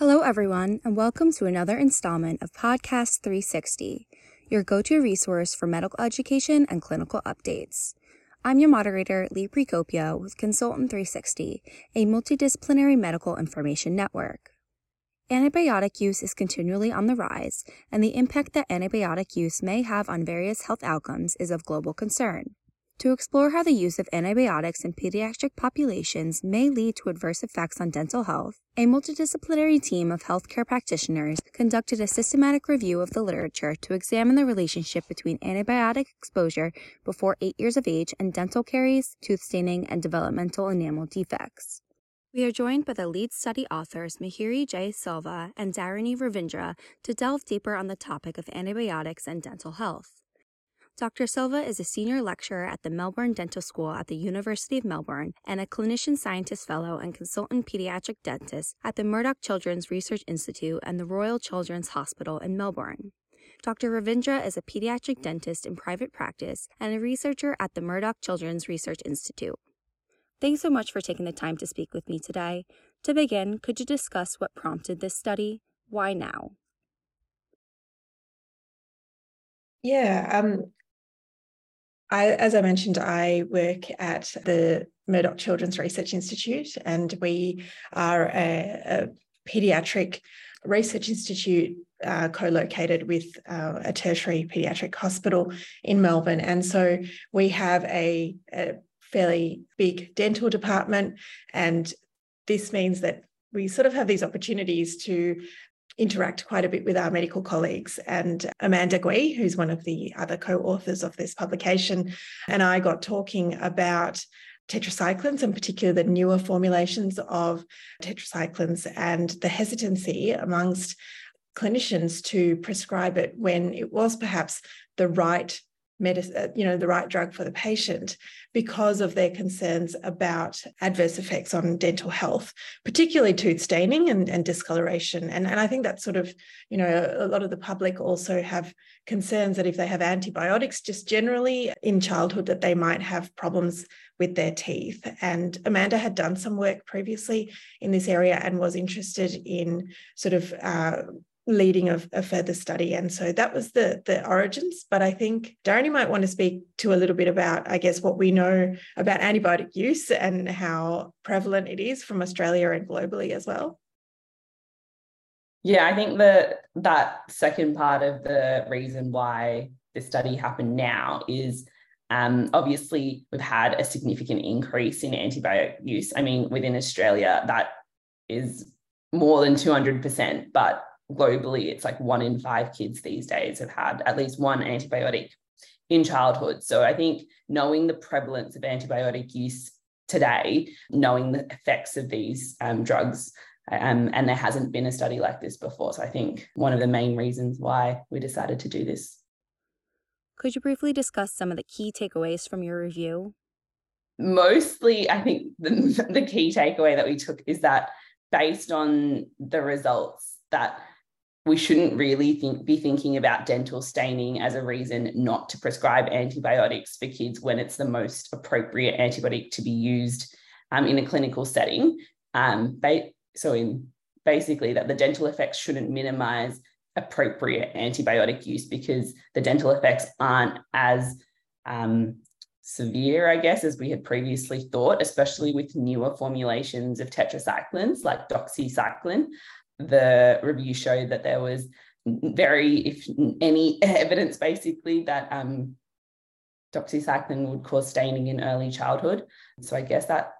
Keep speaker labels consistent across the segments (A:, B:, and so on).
A: Hello, everyone, and welcome to another installment of Podcast 360, your go to resource for medical education and clinical updates. I'm your moderator, Lee Precopio, with Consultant 360, a multidisciplinary medical information network. Antibiotic use is continually on the rise, and the impact that antibiotic use may have on various health outcomes is of global concern. To explore how the use of antibiotics in pediatric populations may lead to adverse effects on dental health, a multidisciplinary team of healthcare practitioners conducted a systematic review of the literature to examine the relationship between antibiotic exposure before 8 years of age and dental caries, tooth staining, and developmental enamel defects. We are joined by the lead study authors Mihiri J. Silva and Dharini Ravindra to delve deeper on the topic of antibiotics and dental health. Dr. Silva is a senior lecturer at the Melbourne Dental School at the University of Melbourne and a clinician scientist fellow and consultant pediatric dentist at the Murdoch Children's Research Institute and the Royal Children's Hospital in Melbourne. Dr. Ravindra is a pediatric dentist in private practice and a researcher at the Murdoch Children's Research Institute. Thanks so much for taking the time to speak with me today. To begin, could you discuss what prompted this study? Why now?
B: Yeah, um, I, as I mentioned, I work at the Murdoch Children's Research Institute, and we are a, a pediatric research institute uh, co-located with uh, a tertiary pediatric hospital in Melbourne. And so we have a, a fairly big dental department, and this means that we sort of have these opportunities to interact quite a bit with our medical colleagues. And Amanda Gwee, who's one of the other co authors of this publication, and I got talking about tetracyclines, and particularly the newer formulations of tetracyclines, and the hesitancy amongst clinicians to prescribe it when it was perhaps the right medicine, uh, you know, the right drug for the patient because of their concerns about adverse effects on dental health, particularly tooth staining and, and discoloration. And, and I think that sort of, you know, a lot of the public also have concerns that if they have antibiotics just generally in childhood, that they might have problems with their teeth. And Amanda had done some work previously in this area and was interested in sort of uh, leading a, a, further study. And so that was the the origins. But I think Dharini might want to speak to a little bit about, I guess, what we know about antibiotic use and how prevalent it is from Australia and globally as well.
C: Yeah, I think that that second part of the reason why this study happened now is um, obviously we've had a significant increase in antibiotic use. I mean, within Australia, that is more than 200%, but globally, it's like one in five kids these days have had at least one antibiotic in childhood. So I think knowing the prevalence of antibiotic use today, knowing the effects of these um, drugs, um, and there hasn't been a study like this before. So I think one of the main reasons why we decided to do this.
A: Could you briefly discuss some of the key takeaways from your review?
C: Mostly, I think the, the key takeaway that we took is that based on the results that we shouldn't really think, be thinking about dental staining as a reason not to prescribe antibiotics for kids when it's the most appropriate antibiotic to be used um, in a clinical setting. Um, ba- so, in basically, that the dental effects shouldn't minimize appropriate antibiotic use because the dental effects aren't as um, severe, I guess, as we had previously thought, especially with newer formulations of tetracyclines like doxycycline the review showed that there was very, if any evidence basically that um, doxycycline would cause staining in early childhood. So I guess that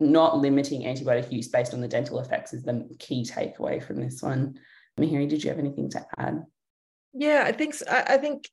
C: not limiting antibiotic use based on the dental effects is the key takeaway from this one. Mihiri, did you have anything to add?
B: Yeah, I think so. I think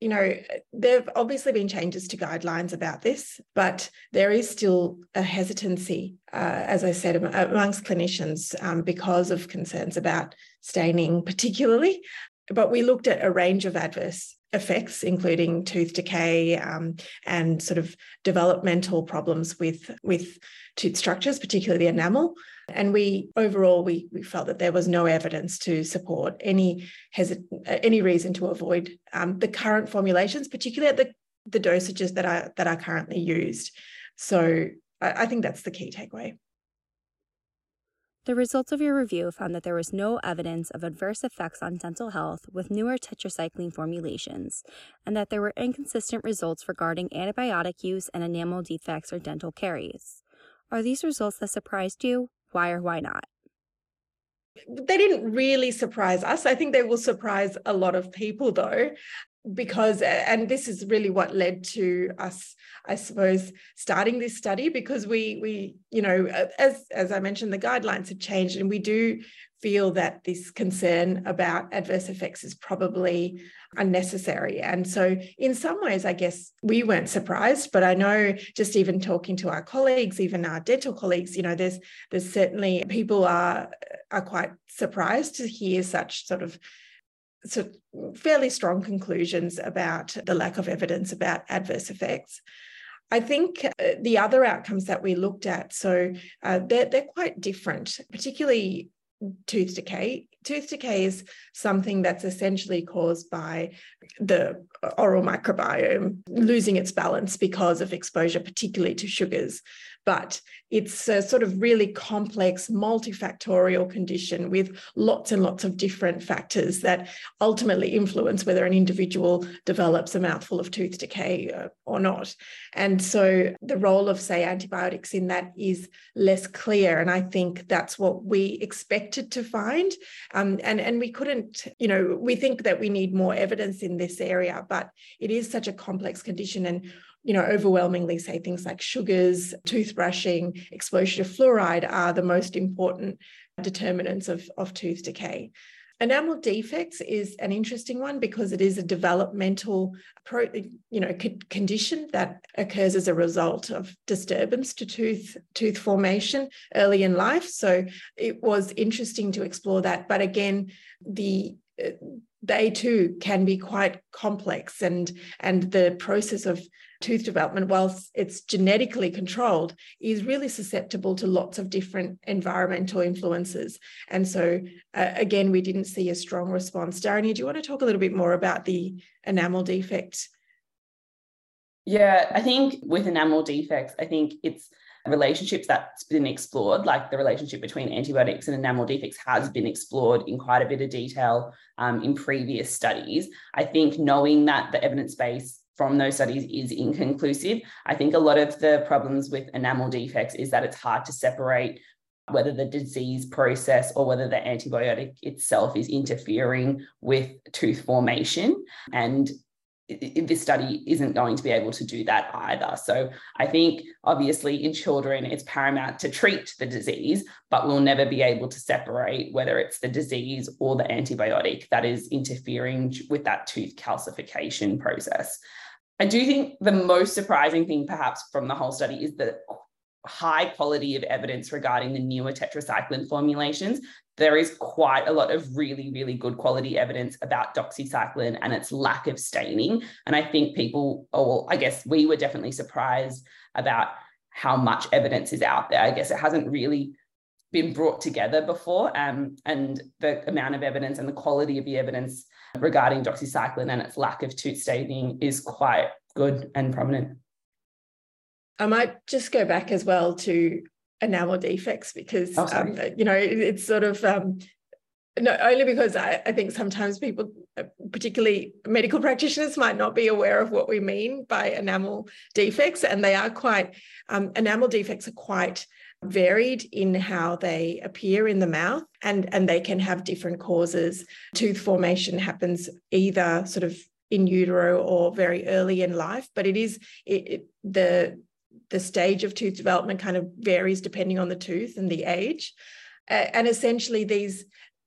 B: you know, there have obviously been changes to guidelines about this, but there is still a hesitancy, uh, as I said, amongst clinicians um, because of concerns about staining, particularly. But we looked at a range of adverse effects, including tooth decay um, and sort of developmental problems with, with tooth structures, particularly the enamel. And we overall we, we felt that there was no evidence to support any hesit- any reason to avoid um, the current formulations, particularly at the, the dosages that are that are currently used. So I, I think that's the key takeaway.
A: The results of your review found that there was no evidence of adverse effects on dental health with newer tetracycline formulations, and that there were inconsistent results regarding antibiotic use and enamel defects or dental caries. Are these results that surprised you? Why or why not?
B: They didn't really surprise us. I think they will surprise a lot of people, though because and this is really what led to us i suppose starting this study because we we you know as as i mentioned the guidelines have changed and we do feel that this concern about adverse effects is probably unnecessary. And so in some ways i guess we weren't surprised but i know just even talking to our colleagues even our dental colleagues you know there's there's certainly people are are quite surprised to hear such sort of so fairly strong conclusions about the lack of evidence about adverse effects. I think uh, the other outcomes that we looked at, so uh, they're, they're quite different, particularly tooth decay. Tooth decay is something that's essentially caused by the oral microbiome losing its balance because of exposure, particularly to sugars but it's a sort of really complex, multifactorial condition with lots and lots of different factors that ultimately influence whether an individual develops a mouthful of tooth decay uh, or not. And so the role of, say, antibiotics in that is less clear. And I think that's what we expected to find. Um, and, and we couldn't, you know, we think that we need more evidence in this area, but it is such a complex condition. And you know, overwhelmingly say things like sugars, toothbrushing, exposure to fluoride are the most important determinants of, of tooth decay. Enamel defects is an interesting one because it is a developmental, pro, you know, condition that occurs as a result of disturbance to tooth tooth formation early in life. So it was interesting to explore that. But again, the they too can be quite complex, and and the process of tooth development, whilst it's genetically controlled, is really susceptible to lots of different environmental influences. And so, uh, again, we didn't see a strong response. Dharini, do you want to talk a little bit more about the enamel defect?
C: Yeah, I think with enamel defects, I think it's relationships that's been explored, like the relationship between antibiotics and enamel defects, has been explored in quite a bit of detail um, in previous studies. I think knowing that the evidence base from those studies is inconclusive. I think a lot of the problems with enamel defects is that it's hard to separate whether the disease process or whether the antibiotic itself is interfering with tooth formation. And this study isn't going to be able to do that either. So I think obviously in children, it's paramount to treat the disease, but we'll never be able to separate whether it's the disease or the antibiotic that is interfering with that tooth calcification process. I do think the most surprising thing, perhaps, from the whole study is the high quality of evidence regarding the newer tetracycline formulations. There is quite a lot of really, really good quality evidence about doxycycline and its lack of staining. And I think people, or well, I guess we were definitely surprised about how much evidence is out there. I guess it hasn't really been brought together before. Um, and the amount of evidence and the quality of the evidence regarding doxycycline and its lack of tooth staining is quite good and prominent.
B: I might just go back as well to enamel defects because oh, um, you know it, it's sort of um, not only because I, I, think sometimes people, uh, particularly medical practitioners, might not be aware of what we mean by enamel defects, and they are quite um, enamel defects are quite varied in how they appear in the mouth and, and they can have different causes. Tooth formation happens either sort of in utero or very early in life, but it is it, it, the the stage of tooth development kind of varies depending on the tooth and the age. And essentially, these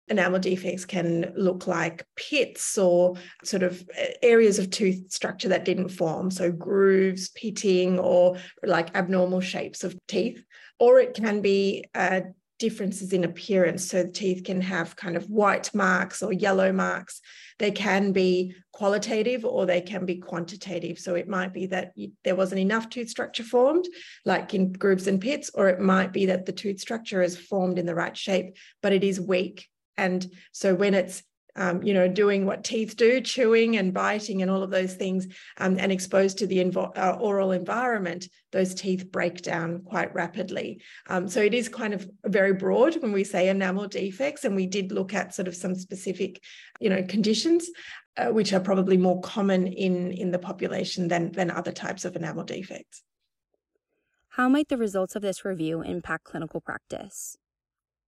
B: enamel defects can look like pits or sort of uh, areas of tooth structure that didn't form. So, grooves, pitting, or like abnormal shapes of teeth or it can be uh, differences in appearance. So the teeth can have kind of white marks or yellow marks. They can be qualitative or they can be quantitative. So it might be that there wasn't enough tooth structure formed, like in grooves and pits, or it might be that the tooth structure is formed in the right shape, but it is weak. And so when it's um, you know, doing what teeth do, chewing and biting and all of those things, um, and exposed to the invo- uh, oral environment, those teeth break down quite rapidly. Um, so it is kind of very broad when we say enamel defects, and we did look at sort of some specific, you know, conditions. Uh, which are probably more common in in the population than than other types of enamel defects.
A: How might the results of this review impact clinical practice?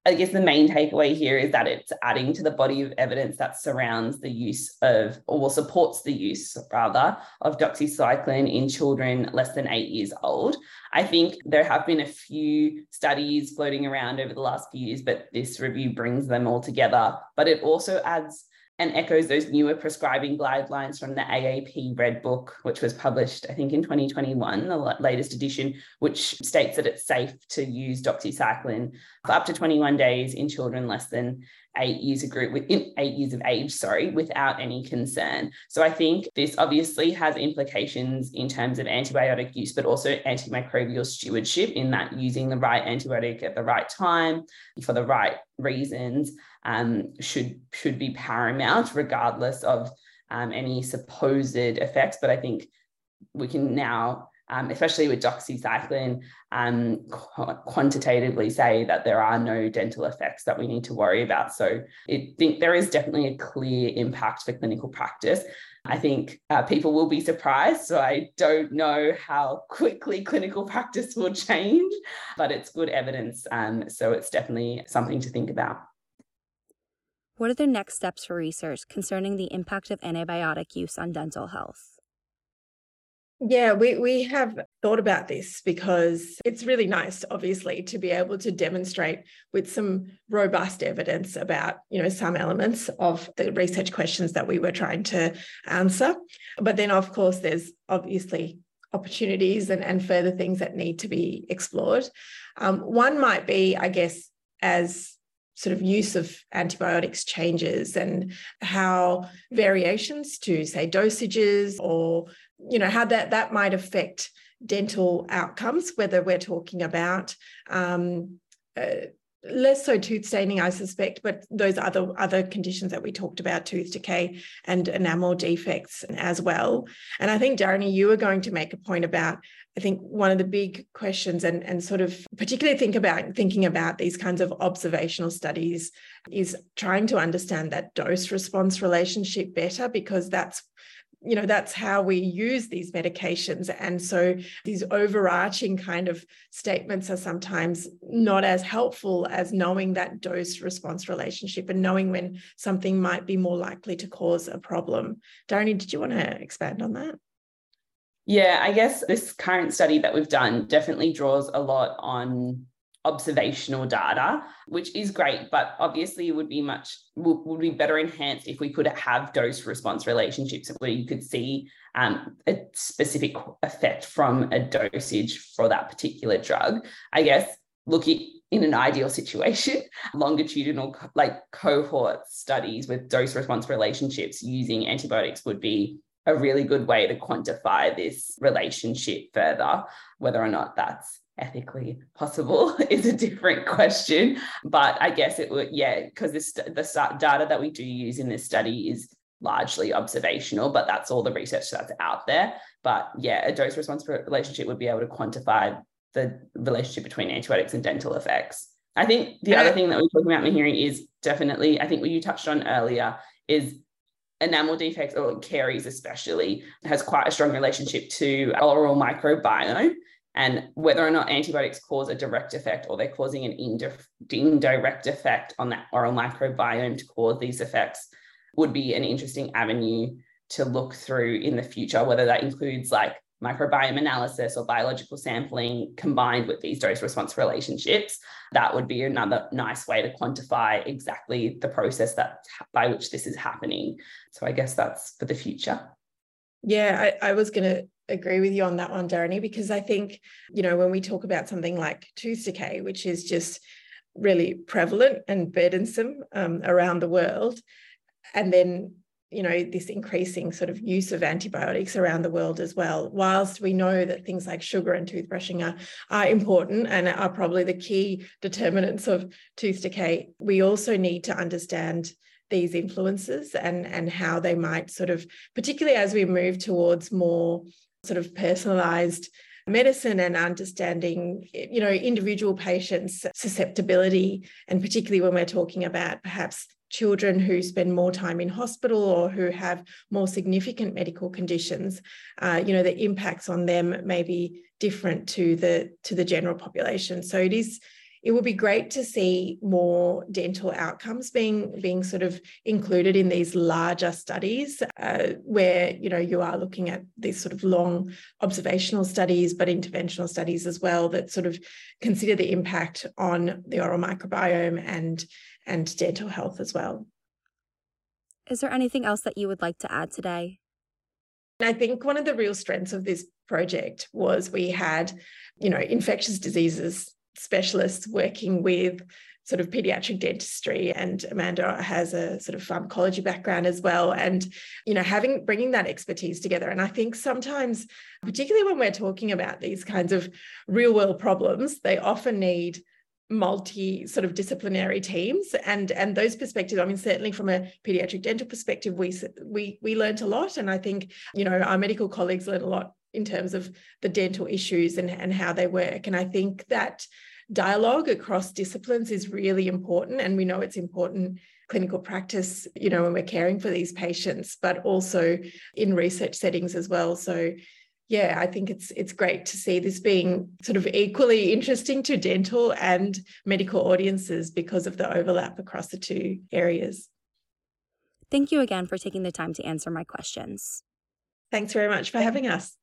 C: I guess the main takeaway here is that it's adding to the body of evidence that surrounds the use of, or supports the use rather, of doxycycline in children less than eight years old. I think there have been a few studies floating around over the last few years, but this review brings them all together. But it also adds and echoes those newer prescribing guidelines from the AAP Red Book, which was published, I think, in 2021, the latest edition, which states that it's safe to use doxycycline for up to 21 days in children less than eight years of group within eight years of age, sorry, without any concern. So I think this obviously has implications in terms of antibiotic use, but also antimicrobial stewardship in that using the right antibiotic at the right time for the right reasons um, should should be paramount, regardless of um, any supposed effects. But I think we can now um, especially with doxycycline, um, qu- quantitatively say that there are no dental effects that we need to worry about. So I think there is definitely a clear impact for clinical practice. I think uh, people will be surprised. So I don't know how quickly clinical practice will change, but it's good evidence. Um, so it's definitely something to think about.
A: What are the next steps for research concerning the impact of antibiotic use on dental health?
B: Yeah, we, we have thought about this because it's really nice, obviously, to be able to demonstrate with some robust evidence about, you know, some elements of the research questions that we were trying to answer. But then, of course, there's obviously opportunities and, and further things that need to be explored. Um, one might be, I guess, as sort of use of antibiotics changes and how variations to say dosages or you know how that that might affect dental outcomes whether we're talking about um, uh, less so tooth staining i suspect but those other other conditions that we talked about tooth decay and enamel defects as well. And i think Dharini, you were going to make a point about I think one of the big questions and, and sort of particularly think about thinking about these kinds of observational studies is trying to understand that dose response relationship better because that's you know that's how we use these medications. And so these overarching kind of statements are sometimes not as helpful as knowing that dose response relationship and knowing when something might be more likely to cause a problem. Dharini, did you want to expand on that?
C: Yeah, I guess this current study that we've done definitely draws a lot on observational data, which is great, but obviously it would be much would be better enhanced if we could have dose response relationships where you could see um, a specific effect from a dosage for that particular drug. I guess looking in an ideal situation, longitudinal like cohort studies with dose response relationships using antibiotics would be a really good way to quantify this relationship further. Whether or not that's ethically possible is a different question. But I guess it would, yeah, because this the data that we do use in this study is largely observational, but that's all the research that's out there. But yeah, a dose response relationship would be able to quantify the relationship between antibiotics and dental effects. I think the other thing that we're talking about in hearing is definitely, I think what you touched on earlier is enamel defects or caries especially has quite a strong relationship to oral microbiome and whether or not antibiotics cause a direct effect or they're causing an indirect effect on that oral microbiome to cause these effects would be an interesting avenue to look through in the future whether that includes like microbiome analysis or biological sampling combined with these dose response relationships, that would be another nice way to quantify exactly the process that by which this is happening. So I guess that's for the future.
B: Yeah, I, I was going to agree with you on that one, Dharini, because I think, you know, when we talk about something like tooth decay, which is just really prevalent and burdensome um, around the world, and then you know this increasing sort of use of antibiotics around the world as well whilst we know that things like sugar and toothbrushing are, are important and are probably the key determinants of tooth decay we also need to understand these influences and and how they might sort of particularly as we move towards more sort of personalized medicine and understanding you know individual patients susceptibility. And particularly when we're talking about perhaps children who spend more time in hospital or who have more significant medical conditions uh, you know the impacts on them may be different to the to the general population. So it is it would be great to see more dental outcomes being being sort of included in these larger studies uh, where you know you are looking at these sort of long observational studies but interventional studies as well that sort of consider the impact on the oral microbiome and and dental health as well.
A: Is there anything else that you would like to add today?
B: And I think one of the real strengths of this project was we had, you know, infectious diseases specialists working with sort of pediatric dentistry and Amanda has a sort of pharmacology background as well and you know having bringing that expertise together. And I think sometimes particularly when we're talking about these kinds of real world problems they often need multi sort of disciplinary teams and and those perspectives i mean certainly from a pediatric dental perspective we we we learned a lot. And i think you know our medical colleagues learned a lot in terms of the dental issues and, and how they work. And I think that dialogue across disciplines is really important. And we know it's important clinical practice, you know, when we're caring for these patients, but also in research settings as well. So yeah, I think it's it's great to see this being sort of equally interesting to dental and medical audiences because of the overlap across the two areas.
A: Thank you again for taking the time to answer my questions.
B: Thanks very much for having us.